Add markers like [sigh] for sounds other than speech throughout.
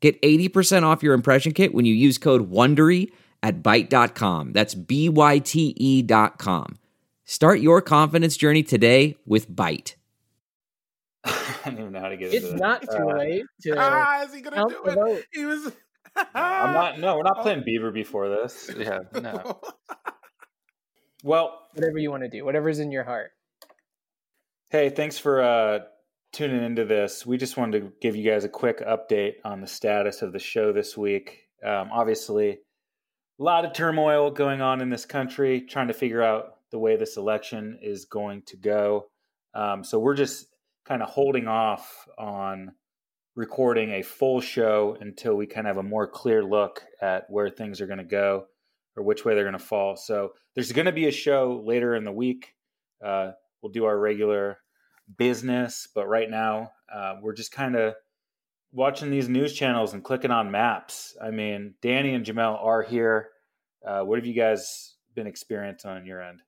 Get 80% off your impression kit when you use code WONDERY at Byte.com. That's B-Y-T-E dot com. Start your confidence journey today with Byte. [laughs] I don't even know how to get It's into not that. too Uh, late to [laughs] Ah, is he gonna do it? vote. He was. I'm [laughs] not. No, we're not Oh. playing Beaver before this. Yeah. No. Well, whatever you want to do, whatever's in your heart. Hey, thanks for uh, tuning into this. We just wanted to give you guys a quick update on the status of the show this week. Um, obviously, a lot of turmoil going on in this country, trying to figure out the way this election is going to go. Um, so we're just kind of holding off on recording a full show until we kind of have a more clear look at where things are going to go or which way they're going to fall. So there's going to be a show later in the week. Uh, we'll do our regular business, but right now uh, we're just kind of watching these news channels and clicking on maps. I mean, Danny and Jamel are here. Uh, what have you guys been experiencing on your end?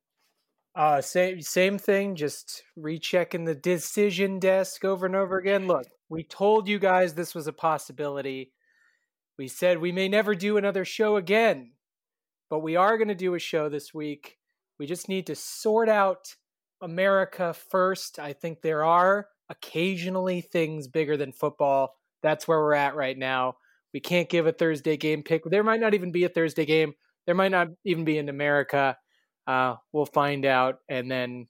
Uh, same same thing. Just rechecking the decision desk over and over again. Look, we told you guys this was a possibility. We said we may never do another show again, but we are going to do a show this week. We just need to sort out America first. I think there are occasionally things bigger than football. That's where we're at right now. We can't give a Thursday game pick. There might not even be a Thursday game. There might not even be in America. Uh, we'll find out, and then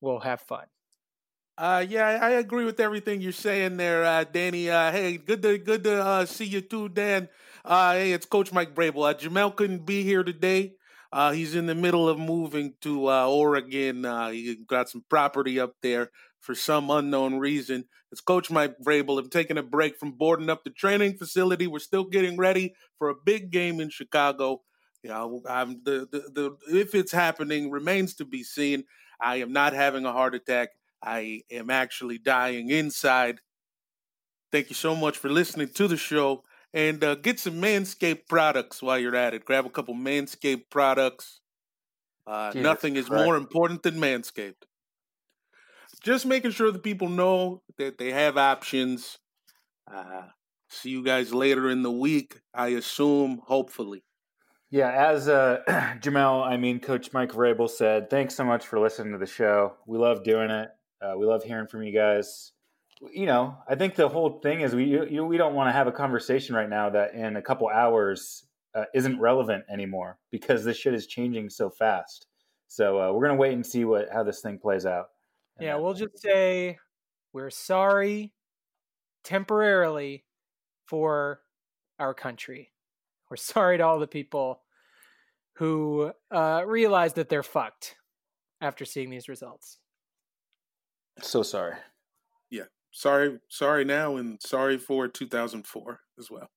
we'll have fun. Uh, yeah, I agree with everything you're saying there, uh, Danny. Uh, hey, good to good to uh, see you too, Dan. Uh, hey, it's Coach Mike Vrabel. Uh, Jamel couldn't be here today. Uh, he's in the middle of moving to uh, Oregon. Uh, he got some property up there for some unknown reason. It's Coach Mike Vrabel. I'm taking a break from boarding up the training facility. We're still getting ready for a big game in Chicago. You know, I'm the, the the if it's happening remains to be seen. I am not having a heart attack. I am actually dying inside. Thank you so much for listening to the show. And uh, get some Manscaped products while you're at it. Grab a couple Manscaped products. Uh, nothing is Christ. more important than Manscaped. Just making sure that people know that they have options. Uh, see you guys later in the week, I assume, hopefully. Yeah, as uh, [clears throat] Jamel, I mean, Coach Mike Vrabel said, thanks so much for listening to the show. We love doing it. Uh, we love hearing from you guys. You know, I think the whole thing is we you, we don't want to have a conversation right now that in a couple hours uh, isn't relevant anymore because this shit is changing so fast. So uh, we're gonna wait and see what how this thing plays out. And Yeah, we'll just say we're sorry temporarily for our country. We're sorry to all the people who uh, realize that they're fucked after seeing these results. so sorry. Sorry, sorry now, and sorry for 2004 as well.